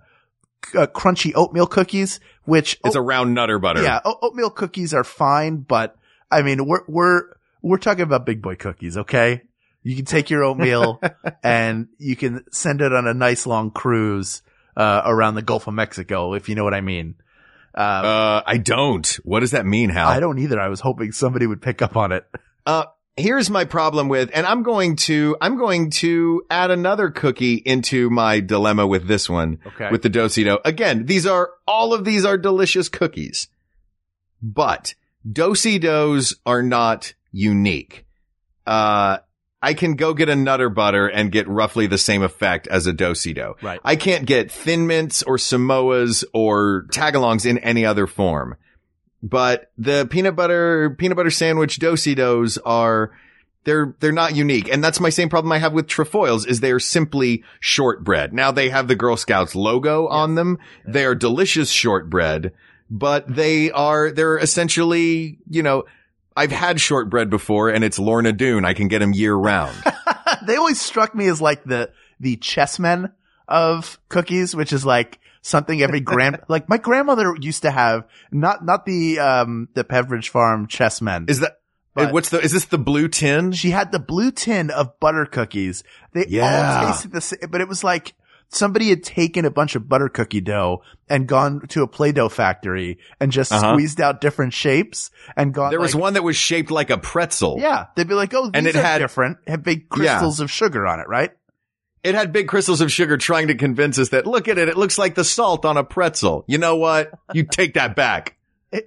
A: c- uh, crunchy oatmeal cookies, which
B: It's a round nutter butter.
A: yeah, o- oatmeal cookies are fine, but I mean, we're we're we're talking about big boy cookies, okay? You can take your oatmeal [laughs] and you can send it on a nice long cruise uh, around the Gulf of Mexico, if you know what I mean. Uh,
B: Uh, I don't. What does that mean, Hal?
A: I don't either. I was hoping somebody would pick up on it.
B: Uh, here's my problem with, and I'm going to, I'm going to add another cookie into my dilemma with this one,
A: Okay.
B: with the Do-si-do. Again, these are, all of these are delicious cookies, but Do-si-dos are not unique. Uh, I can go get a Nutter Butter and get roughly the same effect as a Do-si-do.
A: Right.
B: I can't get Thin Mints or Samoas or Tagalongs in any other form. But the peanut butter, peanut butter sandwich dosi Do-si-dos are, they're, they're not unique. And that's my same problem I have with trefoils is they're simply shortbread. Now they have the Girl Scouts logo on them. They are delicious shortbread, but they are, they're essentially, you know, I've had shortbread before and it's Lorna Doone. I can get them year round. [laughs]
A: they always struck me as like the the chessmen of cookies, which is like something every grand [laughs] like my grandmother used to have not not the um the Pepperidge Farm chessmen.
B: Is that,
A: But-
B: what's the, is this the blue tin?
A: She had the blue tin of butter cookies. They
B: Yeah.
A: all tasted the same, but it was like somebody had taken a bunch of butter cookie dough and gone to a Play-Doh factory and just
B: Uh-huh.
A: squeezed out different shapes and gone.
B: There was
A: like-
B: one that was shaped like a pretzel.
A: Yeah, they'd be like, "Oh, these
B: And it had-
A: different. Have big crystals of sugar on it, right?"
B: It had big crystals of sugar trying to convince us that look at it, it looks like the salt on a pretzel. You know what? You take that back.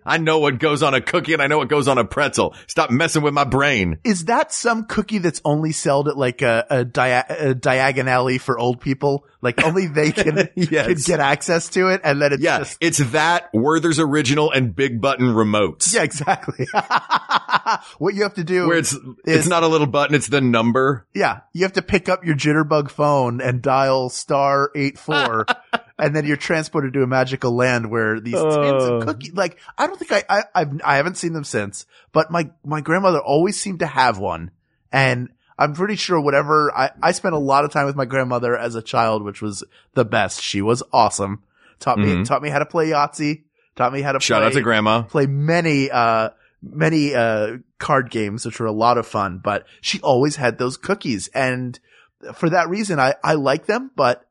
B: I know what goes on a cookie and I know what goes on a pretzel. Stop messing with my brain.
A: Is that some cookie that's only sold at like a, a, dia- a diagon alley for old people? Like only they [laughs] can,
B: Yes.
A: can get access to it, and then it's
B: Yeah,
A: just
B: it's that Werther's original and big button remotes.
A: yeah, exactly. [laughs] what you have to do
B: Where it's,
A: is-
B: it's not a little button, it's the number.
A: Yeah, you have to pick up your jitterbug phone and dial star eight four, [laughs] and then you're transported to a magical land where these tins
B: Oh.
A: of cookies. Like, I don't think I, I I've I haven't seen them since, but my my grandmother always seemed to have one, and I'm pretty sure whatever I I spent a lot of time with my grandmother as a child, which was the best. She was awesome. Taught me
B: Mhm.
A: taught me how to play Yahtzee. Taught me how to
B: Shout
A: play,
B: out to grandma.
A: play many uh many uh card games which were a lot of fun but she always had those cookies and for that reason i i like them but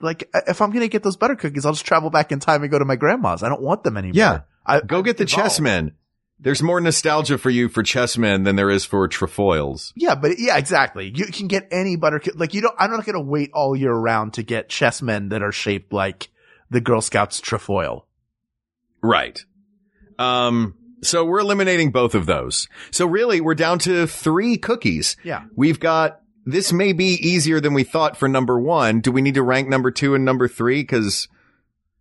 A: like if i'm gonna get those butter cookies i'll just travel back in time and go to my grandma's i don't want them anymore
B: Yeah.
A: I,
B: Go get the chessmen. There's more nostalgia for you for chessmen than there is for trefoils.
A: yeah but yeah exactly you can get any butter co- like you don't i'm not gonna wait all year round to get chessmen that are shaped like the girl scouts trefoil
B: Right. Um, so we're eliminating both of those. So really, we're down to three cookies.
A: yeah
B: We've got, this may be easier than we thought for number one. Do we need to rank number two and number three? Cause,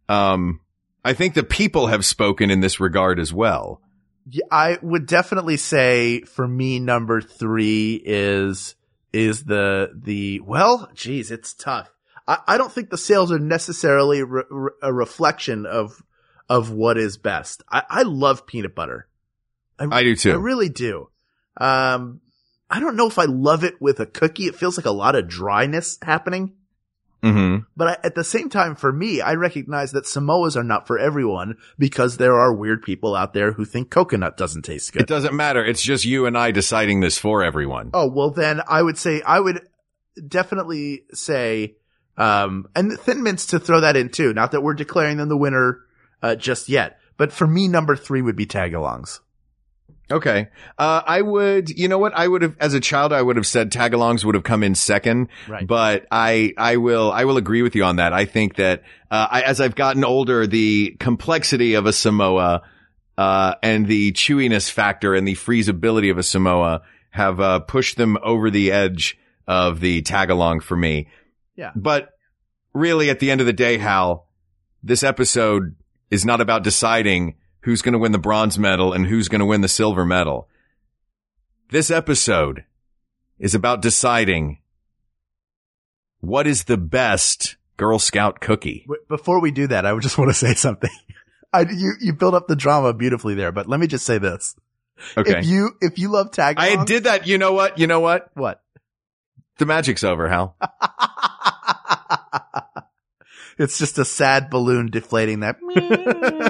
B: um, I think the people have spoken in this regard as well.
A: Yeah, I would definitely say for me, number three is, is the, the, well, geez, it's tough. I, I don't think the sales are necessarily re- re- a reflection of, of what is best. I, I love peanut butter.
B: I do too.
A: I really do. Um, I don't know if I love it with a cookie. It feels like a lot of dryness happening.
B: Mm-hmm.
A: But I, at the same time, for me, I recognize that Samoas are not for everyone because there are weird people out there who think coconut doesn't taste good.
B: It doesn't matter. It's just you and I deciding this for everyone.
A: Oh, well then I would say, I would definitely say, um, and Thin Mints to throw that in too. Not that we're declaring them the winner, uh, just yet. But for me, number three would be tagalongs.
B: Okay. Uh, I would, you know what? I would have, as a child, I would have said tagalongs would have come in second.
A: Right.
B: But I, I will, I will agree with you on that. I think that, uh, I, as I've gotten older, the complexity of a Samoa, uh, and the chewiness factor and the freezability of a Samoa have, uh, pushed them over the edge of the tagalong for me.
A: Yeah.
B: But really, at the end of the day, Hal, this episode is not about deciding who's going to win the bronze medal and who's going to win the silver medal. This episode is about deciding what is the best Girl Scout cookie.
A: Before we do that, I would just [laughs] want to say something. I, you, you build up the drama beautifully there, but let me just say this.
B: Okay.
A: If you, if you love tag,
B: I did that. You know what? You know what?
A: What?
B: The magic's over, Hal. [laughs]
A: it's just a sad balloon deflating that. [laughs]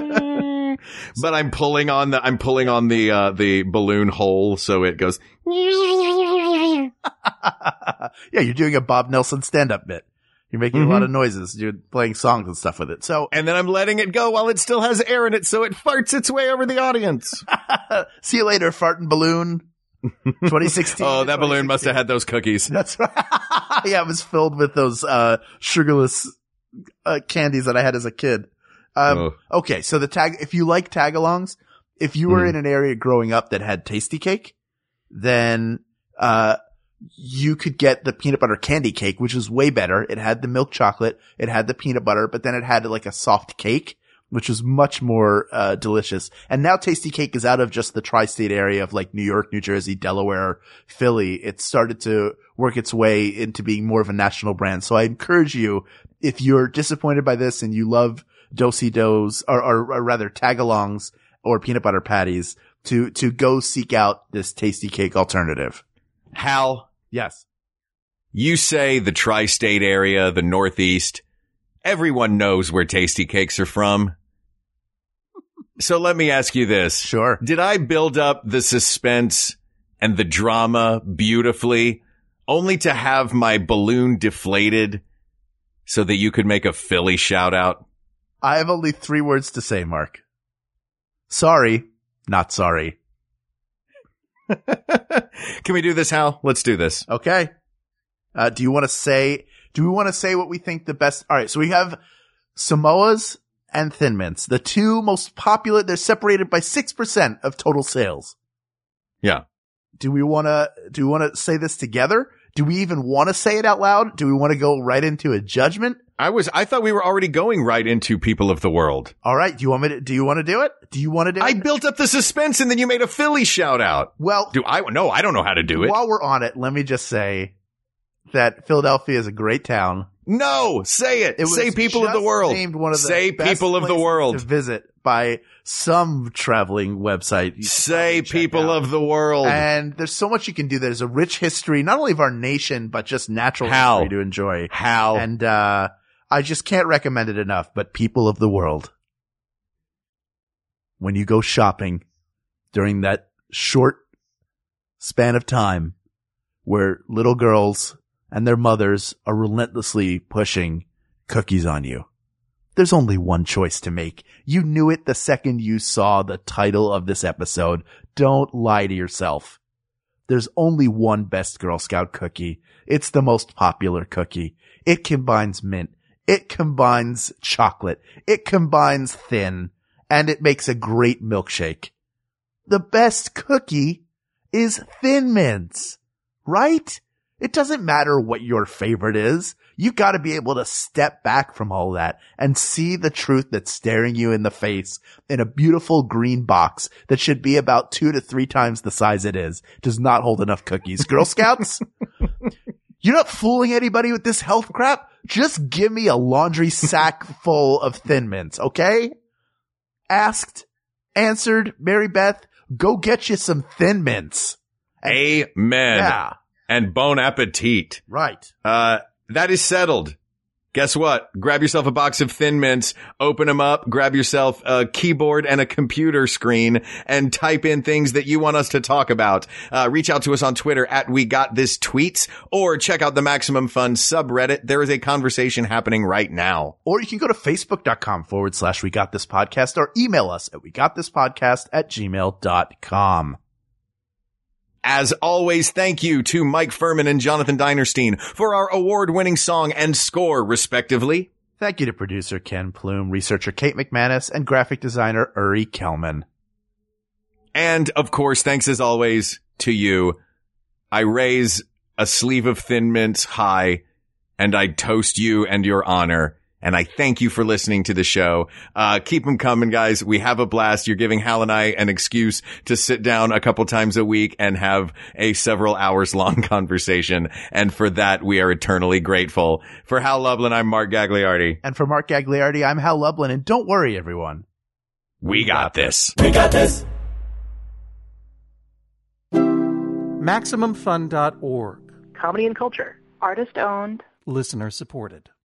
B: But I'm pulling on the, I'm pulling on the, uh, the balloon hole so it goes. [laughs]
A: yeah, you're doing a Bob Nelson stand-up bit. You're making a lot
B: Mhm.
A: of noises. You're playing songs and stuff with it. So,
B: And then I'm letting it go while it still has air in it so it farts its way over the audience. [laughs]
A: see you later, farting balloon. [laughs] 2016.
B: oh, that balloon must have had those cookies.
A: That's right. yeah, it was filled with those uh sugarless uh, candies that I had as a kid. Um,
B: Oh.
A: okay, so the tag, if you like tagalongs, if you were
B: Mhm.
A: in an area growing up that had Tastykake, then, uh, you could get the peanut butter candy cake, which is way better. It had the milk chocolate, it had the peanut butter, but then it had like a soft cake, which was much more, uh, delicious. And now Tastykake is out of just the tri-state area of like New York, New Jersey, Delaware, Philly. It started to work its way into being more of a national brand. So I encourage you, if you're disappointed by this and you love do-si-dos or, or, or rather tagalongs or peanut butter patties to, to go seek out this Tastykake alternative.
B: Hal,
A: Yes.
B: you say the tri-state area, the Northeast. Everyone knows where Tastykakes are from. [laughs] So let me ask you this.
A: Sure.
B: Did I build up the suspense and the drama beautifully only to have my balloon deflated so that you could make a Philly shout out?
A: I have only three words to say, Mark. Sorry, not sorry. [laughs]
B: Can we do this, Hal? Let's do this.
A: Okay. Uh, do you want to say, do we want to say what we think the best? All right. So we have Samoas and Thin Mints, the two most popular. They're separated by 6% of total sales.
B: Yeah.
A: Do we want to, do we want to say this together? Do we even want to say it out loud? Do we want to go right into a judgment?
B: I was, I thought we were already going right into people of the world.
A: All right. Do you want me to, do you want to do it? Do you want to do it?
B: I built up the suspense and then you made a Philly shout out.
A: well,
B: Do I? No, I don't know how to do it.
A: while we're on it, let me just say that Philadelphia is a great town.
B: No, say it.
A: It
B: say people of the world.
A: Named one of the
B: say
A: best
B: people of the world.
A: to visit by some traveling website.
B: Say people of the world.
A: And there's so much you can do. There's a rich history, not only of our nation, but just natural
B: How?
A: history to enjoy.
B: How?
A: And uh, I just can't recommend it enough. But people of the world, when you go shopping during that short span of time where little girls and their mothers are relentlessly pushing cookies on you, there's only one choice to make. You knew it the second you saw the title of this episode. Don't lie to yourself. There's only one best Girl Scout cookie. It's the most popular cookie. It combines mint. It combines chocolate. It combines thin and it makes a great milkshake. The best cookie is Thin Mints, right? It doesn't matter what your favorite is. You've got to be able to step back from all that and see the truth that's staring you in the face in a beautiful green box that should be about two to three times the size it is. Does not hold enough cookies. Girl Scouts, [laughs] you're not fooling anybody with this health crap. Just give me a laundry sack [laughs] full of Thin Mints, okay? Asked, answered, Mary Beth, go get you some Thin Mints
B: Amen.
A: Yeah.
B: And bon appetit.
A: Right.
B: Uh, that is settled. Guess what? Grab yourself a box of Thin Mints, open them up, grab yourself a keyboard and a computer screen, and type in things that you want us to talk about. Uh, reach out to us on Twitter at We Got This Tweets, or check out the Maximum Fun subreddit. There is a conversation happening right now.
A: Or you can go to facebook.com forward slash we got this podcast or email us at we got this podcast at gmail.com.
B: As always, thank you to Mike Furman and Jonathan Dinerstein for our award-winning song and score, respectively.
A: Thank you to producer Ken Plume, researcher Kate McManus, and graphic designer Uri Kelman.
B: And of course, thanks as always to you. I raise a sleeve of Thin Mints high and I toast you and your honor. And I thank you for listening to the show. Uh, keep them coming, guys. We have a blast. You're giving Hal and I an excuse to sit down a couple times a week and have a several hours long [laughs] conversation. And for that, we are eternally grateful. For Hal Lublin, I'm Mark Gagliardi.
A: And for Mark Gagliardi, I'm Hal Lublin, and don't worry, everyone.
B: We got this.
C: We got this.
H: MaximumFun.org.
I: Comedy and culture.
J: Artist owned.
H: Listener supported.